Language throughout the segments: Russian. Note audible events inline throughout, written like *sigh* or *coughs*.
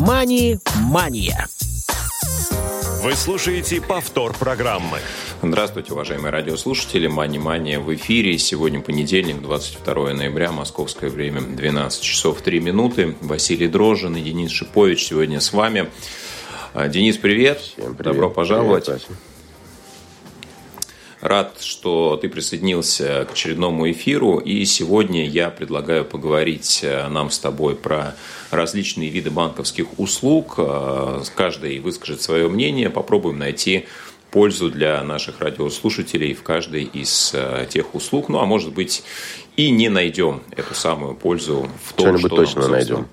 «Мани-мания». Вы слушаете повтор программы. Здравствуйте, уважаемые радиослушатели. Мани-мания в эфире. Сегодня понедельник, 22 ноября, московское время, 12 часов 3 минуты. Василий Дрожжин и Денис Шипович сегодня с вами. А, Денис, привет. Всем привет. Добро пожаловать. Привет, Вася. Рад, что ты присоединился к очередному эфиру. И сегодня я предлагаю поговорить э, нам с тобой про различные виды банковских услуг. Э, Каждый выскажет свое мнение. Попробуем найти пользу для наших радиослушателей в каждой из э, тех услуг. Ну, а может быть, и не найдем эту самую пользу в том, Что-нибудь что точно нам, собственно, найдем.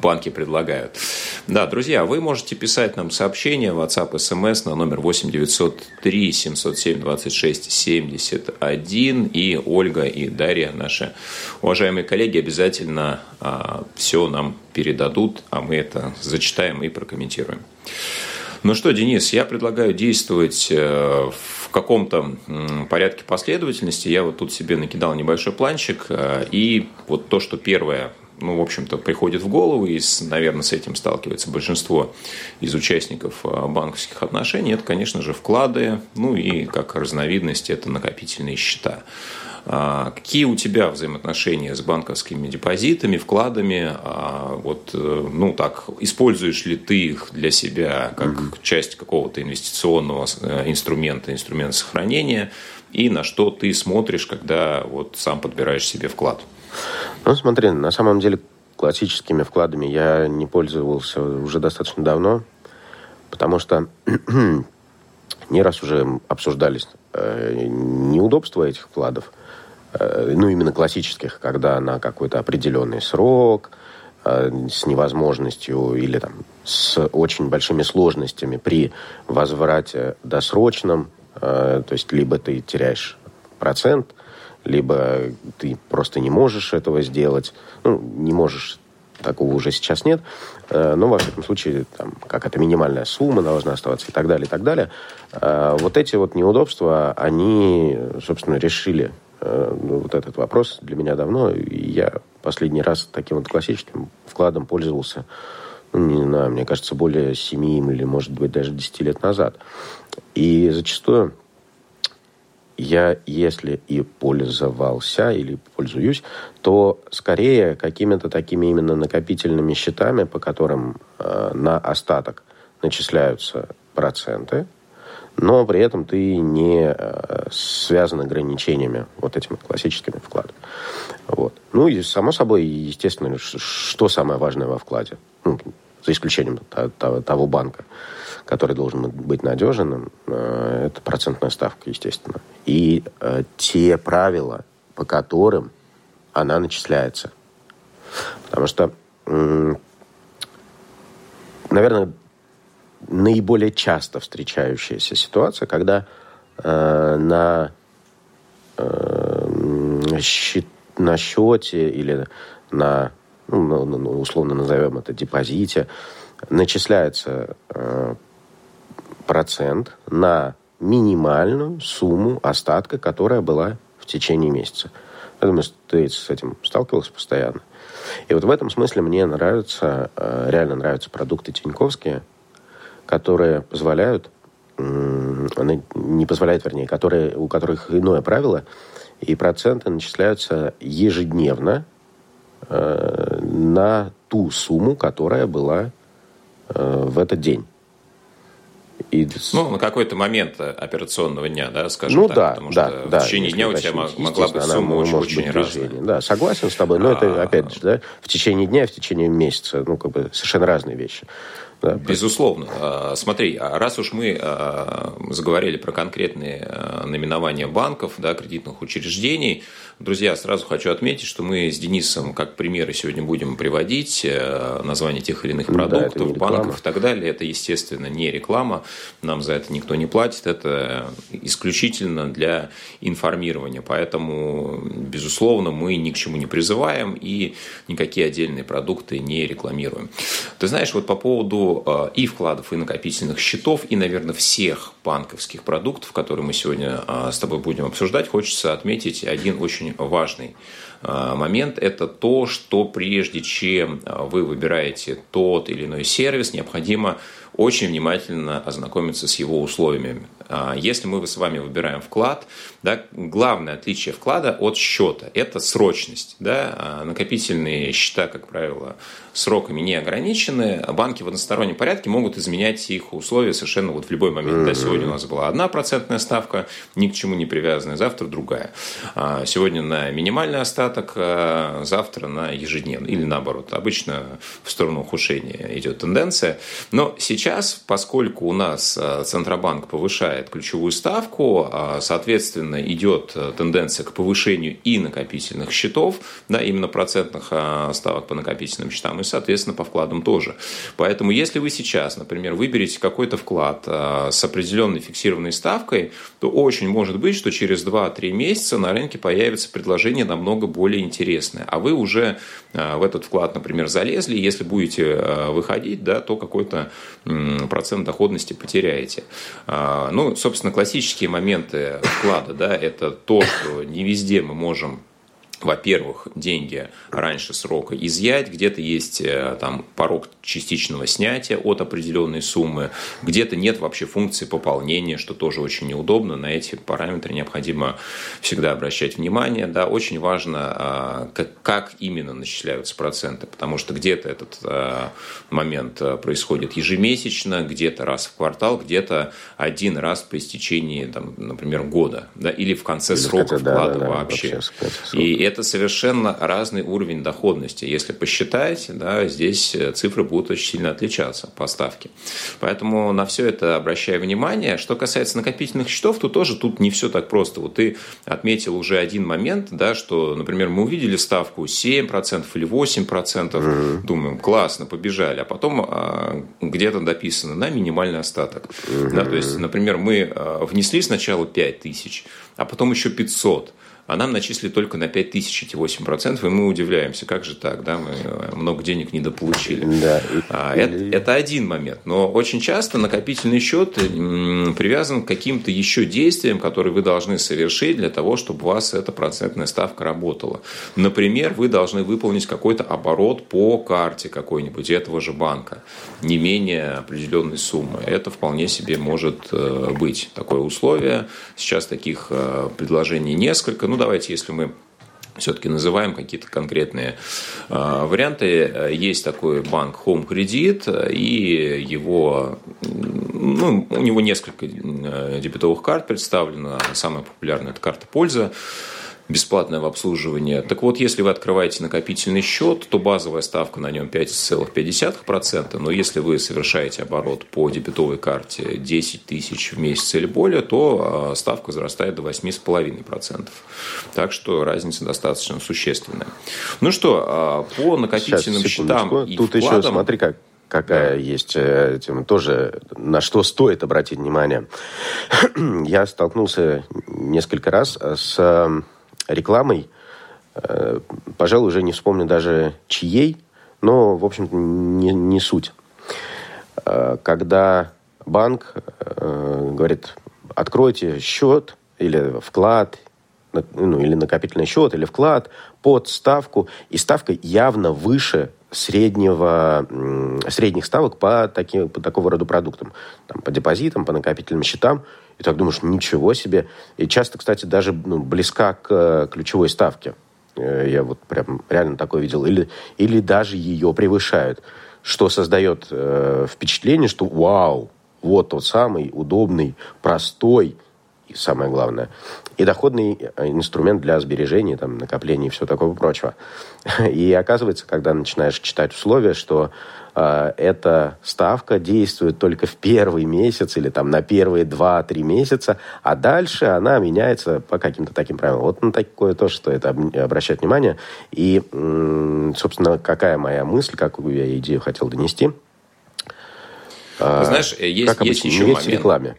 Банки предлагают. Да, друзья, вы можете писать нам сообщения в WhatsApp, SMS на номер 8 903 707 26 71. И Ольга и Дарья, наши уважаемые коллеги, обязательно а, все нам передадут, а мы это зачитаем и прокомментируем. Ну что, Денис, я предлагаю действовать э, в каком-то порядке последовательности. Я вот тут себе накидал небольшой планчик, э, и вот то, что первое, ну, в общем-то, приходит в голову, и, наверное, с этим сталкивается большинство из участников э, банковских отношений, это, конечно же, вклады, ну и как разновидность это накопительные счета. А, Какие у тебя взаимоотношения с банковскими депозитами, вкладами? А, Вот, э, ну так, используешь ли ты их для себя как часть какого-то инвестиционного э, инструмента, инструмента сохранения? И на что ты смотришь, когда вот сам подбираешь себе вклад? Ну, смотри, на самом деле классическими вкладами я не пользовался уже достаточно давно, потому что *clears throat* не раз уже обсуждались э, неудобства этих вкладов, э, ну, именно классических, когда на какой-то определенный срок, э, с невозможностью или там с очень большими сложностями при возврате досрочном, э, то есть либо ты теряешь процент, либо ты просто не можешь этого сделать, ну, не можешь, такого уже сейчас нет, Э, но, во всяком случае, там, какая-то минимальная сумма должна оставаться и так далее, и так далее. Э, Вот эти вот неудобства, они, собственно, решили э, ну, вот этот вопрос для меня давно, я последний раз таким вот классическим вкладом пользовался, ну, не знаю, мне кажется, более 7 или, может быть, даже 10 лет назад. И зачастую я, если и пользовался или пользуюсь, то скорее какими-то такими именно накопительными счетами, по которым э, на остаток начисляются проценты, но при этом ты не э, связан ограничениями вот этими классическими вкладами. Вот. Ну и, само собой, естественно, что самое важное во вкладе? Ну, за исключением то- то- того банка, который должен быть надежным, э, это процентная ставка, естественно. И э, те правила, по которым она начисляется. Потому что, наверное, наиболее часто встречающаяся ситуация, когда э, на счете или на, ну, ну, ну, ну, условно назовем это депозите, начисляется э, процент на минимальную сумму остатка, которая была в течение месяца. Я думаю, ты с этим сталкивался постоянно. И вот в этом смысле мне нравятся, э, реально нравятся продукты тиньковские, которые позволяют, не позволяют, вернее, которые, у которых иное правило, и проценты начисляются ежедневно на ту сумму, которая была э, в этот день. И Ну, на какой-то момент операционного дня, да, скажем ну так. да, потому да, что да. в течение дня у тебя могла быть сумма очень, очень разная. Да, согласен с тобой, но А. это, опять же, да, в течение дня, в течение месяца, ну, как бы совершенно разные вещи. Да, Безусловно. А, Смотри, а раз уж мы а, заговорили про конкретные наименования банков, да, кредитных учреждений, друзья, сразу хочу отметить, что мы с Денисом как примеры сегодня будем приводить э, названия тех или иных да, продуктов, реклама. банков и так далее. Это, естественно, не реклама, нам за это никто не платит, это исключительно для информирования. Поэтому, безусловно, мы ни к чему не призываем и никакие отдельные продукты не рекламируем. Ты знаешь, вот по поводу э, и вкладов, и накопительных счетов, и, наверное, всех банковских продуктов, которые мы сегодня э, с тобой будем обсуждать, хочется отметить один очень важный момент – это то, что прежде чем вы выбираете тот или иной сервис, необходимо очень внимательно ознакомиться с его условиями. А, если мы с вами выбираем вклад, да, главное отличие вклада от счета – это срочность. Да? А, накопительные счета, как правило, сроками не ограничены. А банки в одностороннем порядке могут изменять их условия совершенно вот в любой момент. Да, сегодня у нас была одна процентная ставка, ни к чему не привязанная, завтра другая. Сегодня на минимальный остаток, завтра на ежедневный или наоборот. Обычно в сторону ухудшения идет тенденция. Но сейчас, поскольку у нас Центробанк повышает ключевую ставку, а, соответственно, идет э, тенденция к повышению и накопительных счетов, да, именно процентных ставок по накопительным счетам, и, соответственно, по вкладам тоже. Поэтому, если вы сейчас, например, выберете какой-то вклад с определенной фиксированной ставкой, то очень может быть, что через 2-3 месяца на рынке появится предложение намного более интересное. А вы уже в этот вклад, например, залезли, если будете выходить, да, то какой-то процент доходности потеряете. Ну, собственно, классические моменты вклада, да, это то, что не везде мы можем во-первых, деньги раньше срока изъять, где-то есть э, там порог частичного снятия от определенной суммы, где-то нет вообще функции пополнения, что тоже очень неудобно, на эти параметры необходимо всегда обращать внимание, да, очень важно, а, как, именно начисляются проценты, потому что где-то этот а, момент э, происходит ежемесячно, где-то раз в квартал, где-то один раз по истечении, там, например, года, да, или в конце или срока хотя, вклада да, да, вообще. вообще и это совершенно разный уровень доходности. Если посчитать, да, здесь э, цифры будут очень сильно отличаться по ставке. Поэтому на все это обращаю внимание. Что касается накопительных счетов, то тоже тут не все так просто. Вот ты отметил уже один момент, да, что, например, мы увидели ставку 7% или 8%, mm-hmm. думаем, классно, побежали, а потом а, где-то дописано на минимальный остаток. Да, то есть, например, мы а, внесли сначала 5 тысяч, а потом еще 500 а нам начислили только на 5 тысяч эти 8%, и мы удивляемся, как же так, да, мы э, много денег недополучили. Да. А, это, это один момент, но очень часто накопительный счет привязан к каким-то еще действиям, которые вы должны совершить для того, чтобы у вас эта процентная ставка работала. Например, вы должны выполнить какой-то оборот по карте какой-нибудь этого же банка, не менее определенной суммы. Это вполне себе может э, быть такое условие. Сейчас таких э, предложений несколько. Ну, давайте, если мы все-таки называем какие-то конкретные э, варианты. Есть такой банк Home Credit, и его, ну, у него несколько дебетовых карт представлено. Самая популярная – это карта «Польза» бесплатное в обслуживании. Так вот, если вы открываете накопительный счет, то базовая ставка на нем 5,5%, но если вы совершаете оборот по дебетовой карте 10 тысяч в месяц или более, то а, ставка возрастает до 8,5%. Так что разница достаточно существенная. Ну что, а, по накопительным Сейчас, счетам и Тут вкладам... еще смотри, как какая да. есть э, тема, тоже на что стоит обратить внимание. *clears throat* Я столкнулся несколько раз с рекламой, э, пожалуй, уже не вспомню даже чьей, но, в общем-то, не, не суть. Э, когда банк э, говорит, откройте счет или вклад, ну, или накопительный счет, или вклад под ставку, и ставка явно выше среднего, средних ставок по, таким, по такого рода продуктам. Там, по депозитам, по накопительным счетам. И так думаешь, ничего себе. И часто, кстати, даже ну, близка к ключевой ставке. Э, я вот прям реально такое видел. Или, или даже ее превышают. Что создает э, впечатление, что вау, вот тот самый удобный, простой самое главное, и доходный э, инструмент для сбережения, там, накопления и все такого прочего. *laughs* И оказывается, когда начинаешь читать условия, что э, эта ставка действует только в первый месяц или там на первые 2-3 месяца, а дальше она меняется по каким-то таким правилам. Вот на такое тоже стоит обращать внимание. И, собственно, какая моя мысль, какую я идею хотел донести. Знаешь, э, есть, как есть еще момент. рекламе.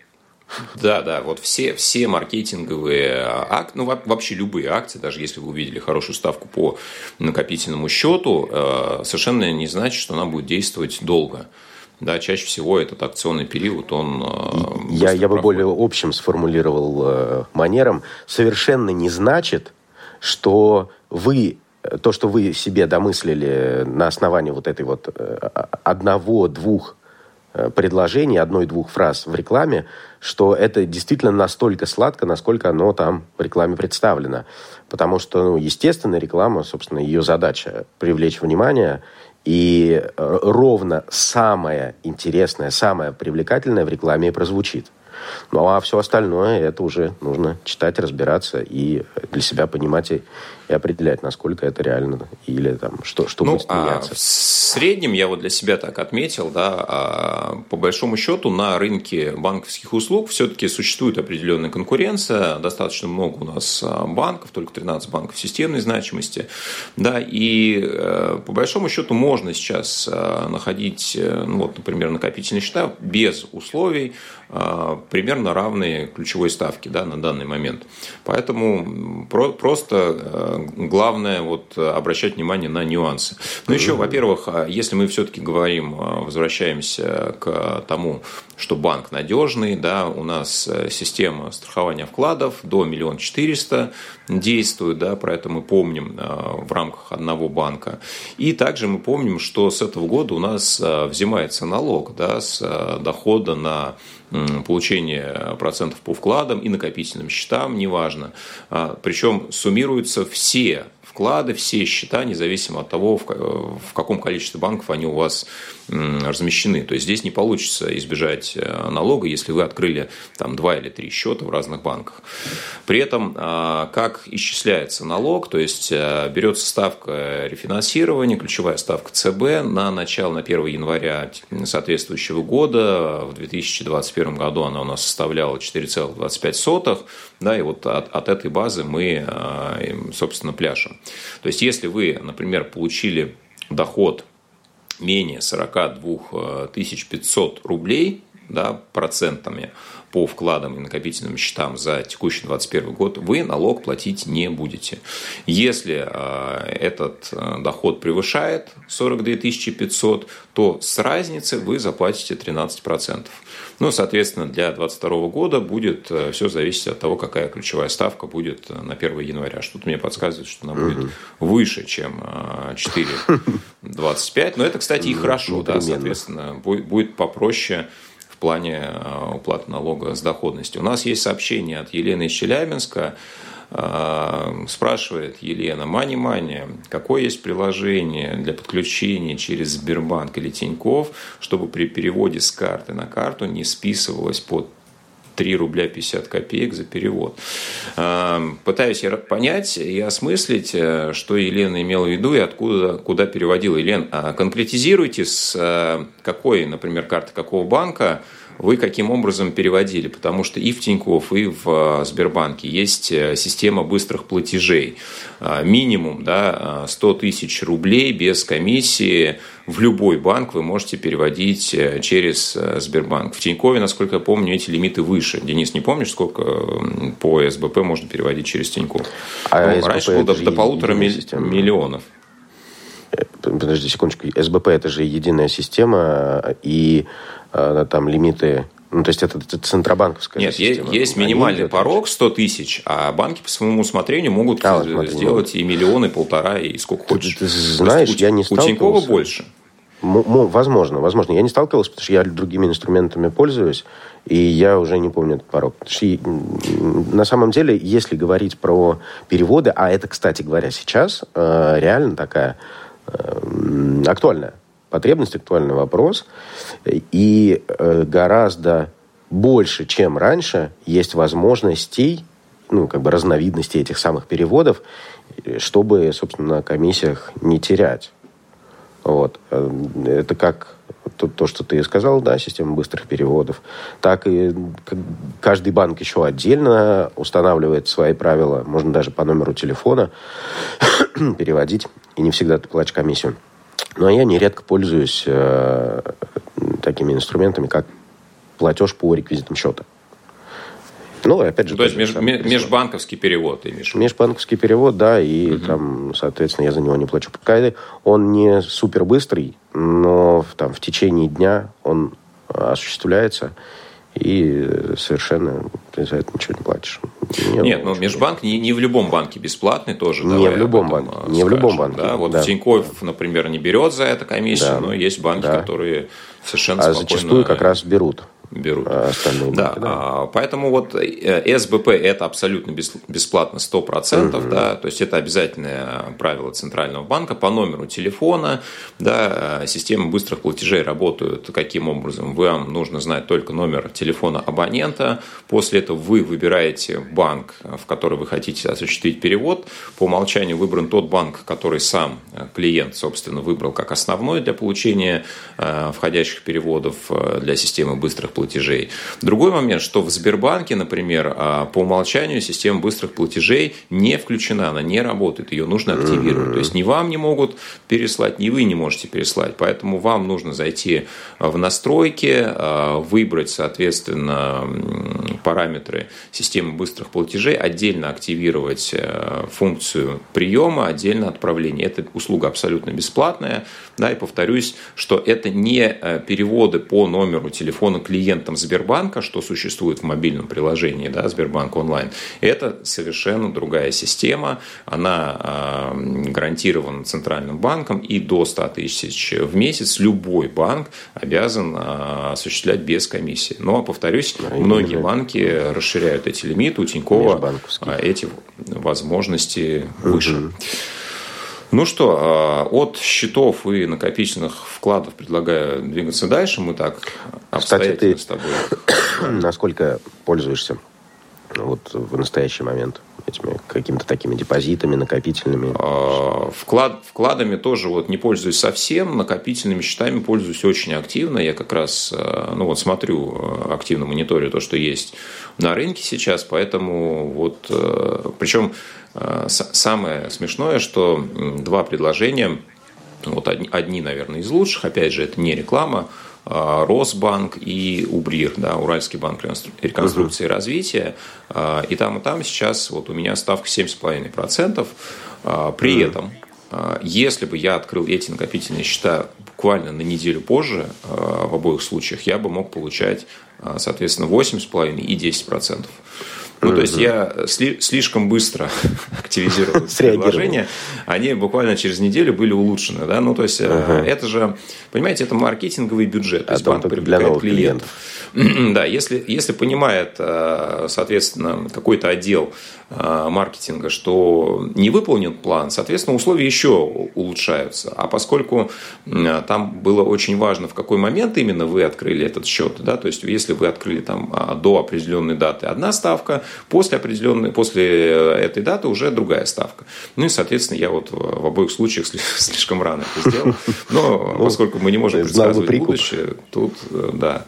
Да, да, вот все, все маркетинговые акции, ну вообще любые акции, даже если вы увидели хорошую ставку по накопительному счету, э, совершенно не значит, что она будет действовать долго. Да, чаще всего этот акционный период, он... Э, я, я бы более общим сформулировал э, манером. Совершенно не значит, что вы то, что вы себе домыслили на основании вот этой вот одного-двух предложений, одной-двух фраз в рекламе, что это действительно настолько сладко, насколько оно там в рекламе представлено. Потому что, ну, естественно, реклама, собственно, ее задача – привлечь внимание – и э, ровно самое интересное, самое привлекательное в рекламе и прозвучит. Ну а все остальное это уже нужно читать, разбираться и для себя понимать и, и определять, насколько это реально или там что, что ну, будет А в среднем я вот для себя так отметил, да, а по большому счету на рынке банковских услуг все-таки существует определенная конкуренция, достаточно много у нас а, банков, только 13 банков системной значимости, да, и э, по большому счету можно сейчас а, находить, э, ну вот, например, накопительные счета без условий, а, примерно равные ключевой ставки да, на данный момент. Поэтому про, просто э, главное вот обращать внимание на нюансы. Но еще, во-первых, а, если мы все-таки говорим, а, возвращаемся к тому, что банк надежный, да, у нас э, система страхования вкладов до миллиона четыреста действует, да, про это мы помним в рамках одного банка. И также мы помним, что с этого года у нас взимается налог да, с дохода на получение процентов по вкладам и накопительным счетам, неважно. А, Причем суммируются все вклады, все счета, независимо от того, в каком количестве банков они у вас размещены. То есть здесь не получится избежать э, налога, если вы открыли там два или три счета в разных банках. При этом а, как исчисляется налог, то есть э, берется ставка рефинансирования, ключевая ставка ЦБ на начало, на 1 января соответствующего года. В 2021 году она у нас составляла 4,25, да, и вот от, от этой базы мы, э, собственно, пляшем. То есть если вы, например, получили доход менее 42 500 рублей да, процентами по вкладам и накопительным счетам за текущий 2021 год, вы налог платить не будете. Если э, этот э, доход превышает 42 500, то с разницы вы заплатите 13%. Ну, соответственно, для 2022 года будет э, все зависеть от того, какая ключевая ставка будет э, на 1 января. Что-то мне подсказывает, что она будет выше, чем 4,25. Э, Но это, кстати, и хорошо, да, соответственно, будет попроще плане уплаты налога с доходности. У нас есть сообщение от Елены из Челябинска. А, спрашивает Елена, мани-мани, какое есть приложение для подключения через Сбербанк или Тиньков, чтобы при переводе с карты на карту не списывалось по 3 рубля 50 копеек за перевод. А, пытаюсь я понять и осмыслить, э, что Елена имела в виду и откуда, куда переводила. Елена, а конкретизируйте, с э, какой, например, карты какого банка вы каким образом переводили, потому что и в Тинькофф, и в э, Сбербанке есть э, система быстрых платежей. Э, минимум да, 100 тысяч рублей без комиссии в любой банк вы можете переводить через Сбербанк. В Тинькове, насколько я помню, эти лимиты выше. Денис, не помнишь, сколько по СБП можно переводить через Тиньков? А ну, раньше было до, до полутора миллионов. Подожди секундочку. СБП – это же единая система, и э, там лимиты ну, то есть это, это центробанковская Нет, система. есть минимальный Они порог 100 тысяч, а банки по своему усмотрению могут а, вот, смотри, сделать ну, и миллионы, и полтора, и сколько ты, хочешь. Ты, знаешь, у, я не сталкивался. У Тинькова больше. М- возможно, возможно. Я не сталкивался, потому что я другими инструментами пользуюсь, и я уже не помню этот порог. Что, на самом деле, если говорить про переводы, а это, кстати говоря, сейчас э, реально такая актуальная потребность, актуальный вопрос. И э, гораздо больше, чем раньше, есть возможностей, ну, как бы разновидностей этих самых переводов, чтобы, собственно, на комиссиях не терять. Вот. Э, это как то, то, что ты сказал, да, система быстрых переводов, так и каждый банк еще отдельно устанавливает свои правила, можно даже по номеру телефона *clears throat* переводить, и не всегда ты платишь комиссию. Но я нередко пользуюсь э, такими инструментами, как платеж по реквизитам счета. Ну, опять же... То есть меж, межбанковский перевод, имеешь Межбанковский перевод, да, и угу. там, соответственно, я за него не плачу. Пока он не супер быстрый, но там в течение дня он осуществляется, и совершенно ты за это ничего не платишь. Нет, Нет ну межбанк не, не в любом банке бесплатный тоже. Не в любом банке. Не скажем, в любом банке. Да? Вот да. Тинькофф, например, не берет за это комиссию, да. но есть банки, да. которые совершенно а спокойно... зачастую как раз берут берут. А остальные да, да. А, поэтому вот э, СБП это абсолютно бесплатно 100%, угу. да, то есть это обязательное правило Центрального банка по номеру телефона, да, системы быстрых платежей работают каким образом? Вам нужно знать только номер телефона абонента, после этого вы выбираете банк, в который вы хотите осуществить перевод, по умолчанию выбран тот банк, который сам клиент, собственно, выбрал как основной для получения э, входящих переводов э, для системы быстрых платежей платежей. Другой момент, что в Сбербанке, например, а, по умолчанию система быстрых платежей не включена, она не работает, ее нужно активировать. То есть ни вам не могут переслать, ни вы не можете переслать. Поэтому вам нужно зайти в настройки, а, выбрать, соответственно, параметры системы быстрых платежей, отдельно активировать а, функцию приема, отдельно отправления. Эта услуга абсолютно бесплатная. Да, и повторюсь, что это не переводы по номеру телефона клиента, клиентам Сбербанка, что существует в мобильном приложении да, Сбербанк онлайн, это совершенно другая система. Она э, гарантирована Центральным банком и до 100 тысяч в месяц любой банк обязан э, осуществлять без комиссии. Но, повторюсь, да, многие банки расширяют эти лимиты, у Тинькова эти возможности выше. Угу. Ну что, а, от счетов и накопительных вкладов предлагаю двигаться дальше. Мы так Кстати, ты с тобой. *coughs* Насколько пользуешься вот в настоящий момент этими какими-то такими депозитами, накопительными? А, вклад, вкладами тоже вот не пользуюсь совсем, накопительными счетами пользуюсь очень активно. Я как раз, а, ну вот смотрю, активно мониторю то, что есть на рынке сейчас, поэтому вот, причем Э, самое смешное, что два предложения, вот одни, одни, наверное, из лучших, опять же, это не реклама, Росбанк и УБРИР, да, Уральский банк реконструкции и развития. А, и там, и там сейчас вот у меня ставка 7,5%. А, при этом, если бы я открыл эти накопительные счета буквально на неделю позже, в обоих случаях, я бы мог получать, соответственно, 8,5% и 10%. Ну, то есть я слишком быстро *laughs* активизировал *laughs* приложения, они буквально через неделю были улучшены. Да? Ну, то есть uh это же, понимаете, это маркетинговый бюджет. То есть банк привлекает клиентов. *clears throat* Да, если, если понимает, э, соответственно, какой-то отдел э, маркетинга, что не выполнен план, соответственно, условия еще улучшаются. А поскольку там было очень важно, в какой момент именно вы открыли этот счет, да, то есть если вы открыли там а, до определенной даты одна ставка, после определенной, после этой даты уже другая ставка. Ну и, соответственно, я вот в обоих случаях *laughs* слишком рано это сделал. Но ну, поскольку мы не можем предсказывать будущее, тут, э, да.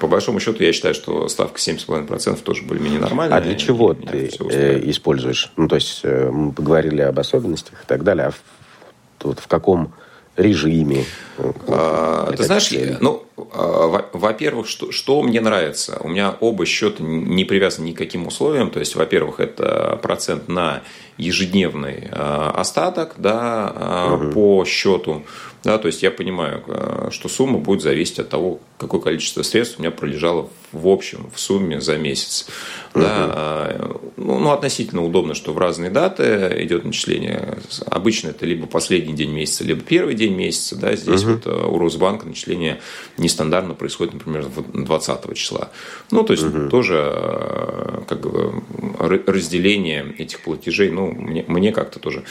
По большому счету, я считаю, что ставка 7,5% тоже более-менее нормальная. А для чего ты э, используешь? Ну, то есть, э, мы поговорили об особенностях и так далее, а в, вот в каком режиме? А, ты знаешь, я, ну, во-первых, что, что мне нравится? У меня оба счета не привязаны ни к каким условиям. То есть, во-первых, это процент на ежедневный а, остаток да, угу. по счету. Да, то есть я понимаю, что сумма будет зависеть от того, какое количество средств у меня пролежало в общем, в сумме за месяц. Угу. Да, ну, ну, относительно удобно, что в разные даты идет начисление. Обычно это либо последний день месяца, либо первый день месяца. Да, здесь угу. вот у Росбанка начисление нестандартно происходит, например, 20 числа. Ну, то есть угу. тоже как бы разделение этих платежей, ну, мне, мне как-то тоже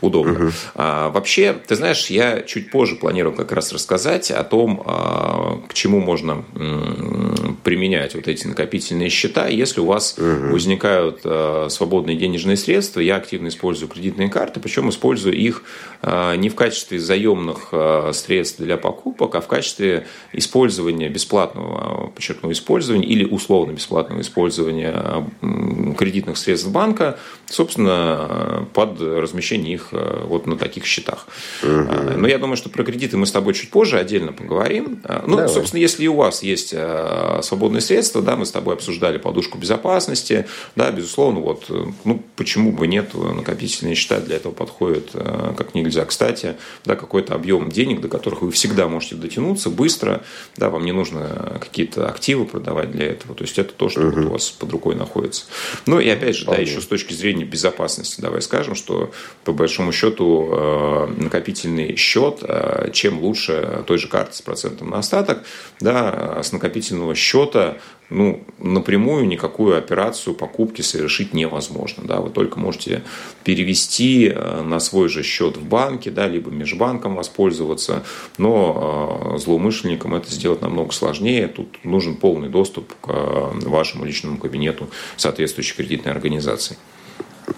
удобно. Угу. А, вообще, ты знаешь, я чуть позже планировал как раз рассказать о том, а, к чему можно применять вот эти накопительные счета. Если у вас угу. возникают а, свободные денежные средства, я активно использую кредитные карты, причем использую их а, не в качестве заемных а, средств для покупок, а в качестве использования бесплатного, подчеркну, использования или условно бесплатного использования кредитных средств банка, собственно, под размещение их вот на таких счетах. Угу. Но я думаю, что про кредиты мы с тобой чуть позже отдельно поговорим. Ну, Давай. собственно, если у вас есть свободные средства, да, мы с тобой обсуждали подушку безопасности, да, безусловно, вот, ну, почему бы нет, накопительные счета для этого подходят как нельзя кстати, да, какой-то объем денег, до которых вы всегда можете дотянуться быстро, да, вам не нужно какие-то активы продавать для этого, то есть это то, что угу. вот у вас под рукой находится. Ну и опять же, Вполне. да, еще с точки зрения безопасности, давай скажем, что по большому счету э, накопительный счет, э, чем лучше той же карты с процентом на остаток, да, с накопительного счета ну, напрямую никакую операцию покупки совершить невозможно. Да? Вы только можете перевести э, на свой же счет в банке, да, либо межбанком воспользоваться, но э, злоумышленникам это сделать намного сложнее. Тут нужен полный доступ к э, вашему личному кабинету соответствующей кредитной организации.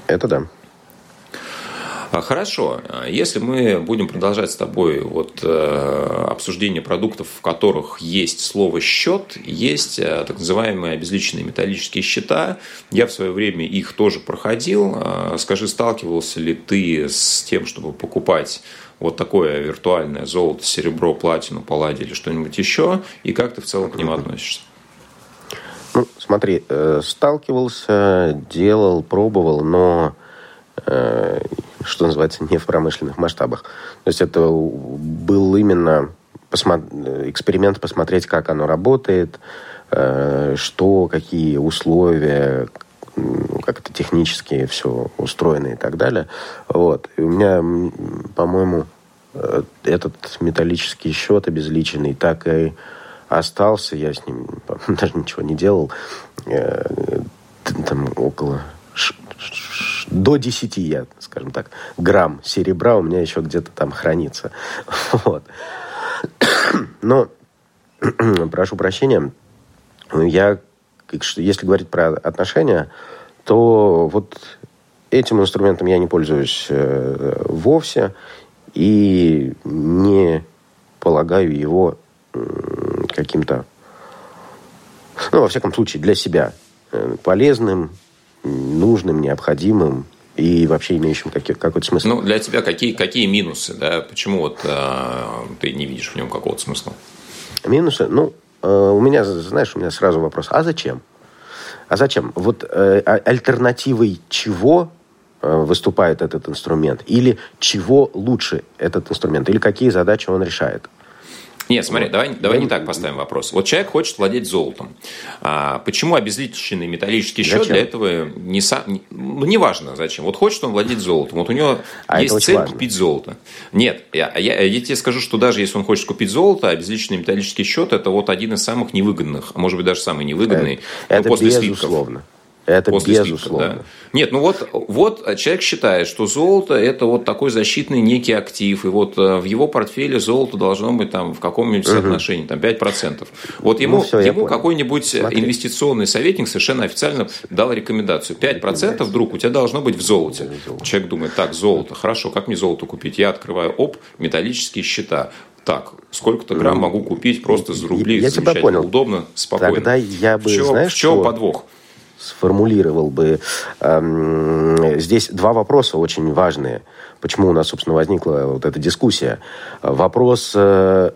Это да. А, хорошо, если мы будем продолжать с тобой вот, э, обсуждение продуктов, в которых есть слово «счет», есть э, так называемые обезличенные металлические счета. Я в свое время их тоже проходил. А, скажи, сталкивался ли ты с тем, чтобы покупать вот такое виртуальное золото, серебро, платину, палладий или что-нибудь еще, и как ты в целом к ним относишься? Ну, смотри, э, сталкивался, делал, пробовал, но что называется, не в промышленных масштабах. То есть это был именно эксперимент посмотреть, как оно работает, э, что, какие условия, как это технически все устроено и так далее. Вот. И у меня, по-моему, э, этот металлический счет обезличенный так и остался. Я с ним *laughs* даже ничего не делал. Э, там около до 10 я, скажем так, грамм серебра у меня еще где-то там хранится. *laughs* Вот. Но, *clears throat* прошу прощения, я, если говорить про отношения, то вот этим инструментом я не пользуюсь э, вовсе и не полагаю его каким-то, ну, во всяком случае, для себя э, полезным, нужным, необходимым и вообще имеющим какой-то смысл. Ну, для тебя какие, какие минусы, да? Почему вот э, ты не видишь в нем какого-то смысла? Минусы? Ну, э, у меня, знаешь, у меня сразу вопрос, а зачем? А зачем? Вот э, а, альтернативой чего э, выступает этот инструмент? Или чего лучше этот инструмент? Или какие задачи он решает? Нет, смотри, вот. давай, давай не так поставим вопрос. Вот человек хочет владеть золотом. А почему обезличенный металлический счет зачем? для этого не сам... Ну, неважно зачем. Вот хочет он владеть золотом. Вот у него а есть цель важно. купить золото. Нет, я, я, я тебе скажу, что даже если он хочет купить золото, обезличенный металлический счет – это вот один из самых невыгодных, а может быть даже самый невыгодный. Это, это после безусловно. Слитков. Это после безусловно. Слитков, да. Нет, ну вот, вот человек считает, что золото – это вот такой защитный некий актив, и вот э, в его портфеле золото должно быть там в каком-нибудь соотношении, там 5%. Вот ему, ну, все, ему какой-нибудь Смотри. инвестиционный советник совершенно официально дал рекомендацию. 5% вдруг у тебя должно быть в золоте. Человек думает, так, золото, хорошо, как мне золото купить? Я открываю, оп, металлические счета так, сколько-то грамм могу купить просто за рубли, я тебя понял. удобно, спокойно. Тогда я бы, в чем, знаешь, в чем что? подвох? Сформулировал бы. Эм, здесь два вопроса очень важные. Почему у нас, собственно, возникла вот эта дискуссия? Вопрос, э,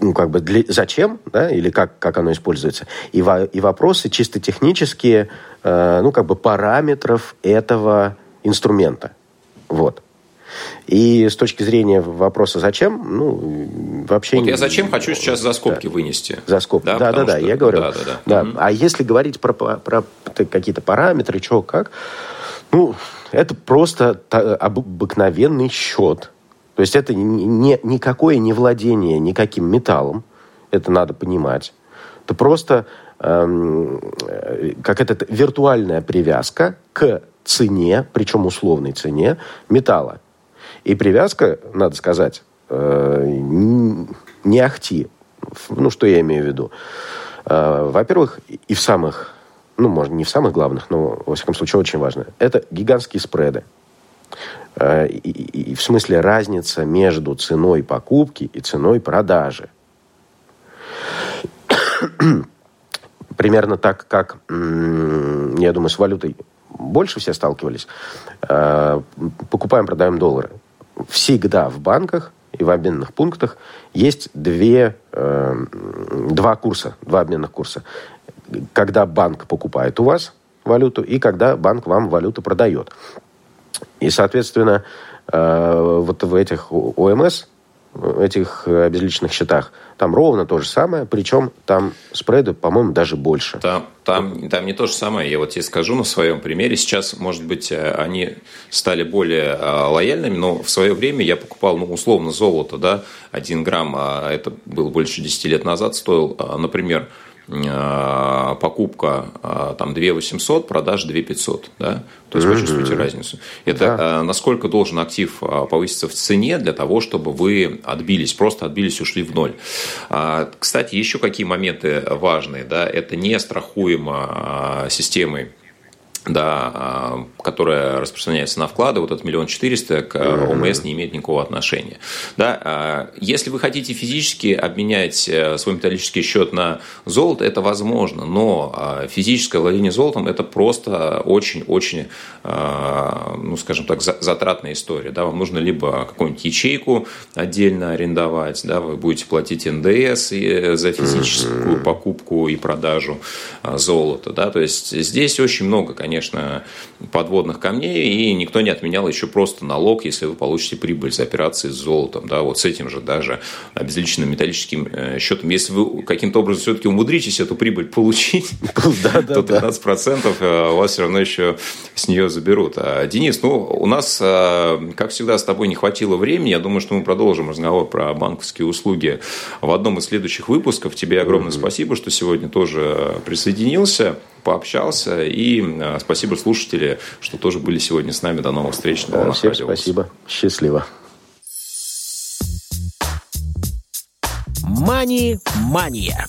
ну, как бы, для, зачем, да, или как, как оно используется? И, во, и вопросы чисто технические, э, ну, как бы, параметров этого инструмента. Вот. И с точки зрения вопроса «зачем?», ну, вообще... Вот я «зачем» хочу сейчас за скобки да. вынести. За скобки, да-да-да, я говорю. Да, да, да. да. Угу. А если говорить про, про какие-то параметры, что, как, ну, это просто обыкновенный счет. То есть это не, никакое не владение никаким металлом, это надо понимать. Это просто эм, э, как это виртуальная привязка к цене, причем условной цене металла. И привязка, надо сказать, э, не ахти. Ну, что я имею в виду? Э, во-первых, и в самых, ну, может, не в самых главных, но, во всяком случае, очень важно, это гигантские спреды. Э, и, и, и в смысле разница между ценой покупки и ценой продажи. *coughs* Примерно так, как, я думаю, с валютой больше все сталкивались. Покупаем, продаем доллары всегда в банках и в обменных пунктах есть две, э, два курса, два обменных курса. Когда банк покупает у вас валюту и когда банк вам валюту продает. И, соответственно, э, вот в этих ОМС этих обезличенных счетах. Там ровно то же самое, причем там спреды, по-моему, даже больше. Там, там, там не то же самое, я вот тебе скажу на своем примере. Сейчас, может быть, э, они стали более э, лояльными, но в свое время я покупал, ну, условно, золото, да, 1 грамм, а это было больше 10 лет назад, стоил, например, Э, покупка э, там 2 800, продажа 2 500, да? То есть вы чувствуете разницу. Это да. Э, насколько должен актив повыситься в цене для того, чтобы вы отбились, просто отбились, ушли в ноль. А, кстати, еще какие моменты важные, да? Это не страхуемо системой да, а, которая распространяется на вклады, вот этот миллион четыреста к ОМС не имеет никакого отношения. Да, а, если вы хотите физически обменять э, свой металлический счет на золото, это возможно, но а, физическое владение золотом – это просто очень-очень, ну, скажем так, затратная история. Да, вам нужно либо какую-нибудь ячейку отдельно арендовать, да, вы будете платить НДС э, за физическую покупку и продажу золота. Да, то есть здесь очень много, конечно, конечно, подводных камней, и никто не отменял еще просто налог, если вы получите прибыль за операции с золотом, да, вот с этим же даже обезличенным металлическим э, счетом. Если вы каким-то образом все-таки умудритесь эту прибыль получить, *laughs* *laughs* то 15% э, у вас все равно еще с нее заберут. А, Денис, ну, у нас, э, как всегда, с тобой не хватило времени. Я думаю, что мы продолжим разговор про банковские услуги в одном из следующих выпусков. Тебе огромное спасибо, что сегодня тоже присоединился пообщался. И э, спасибо слушатели, что тоже были сегодня с нами. До новых встреч на волнах Всем спасибо. Счастливо. Мани-мания.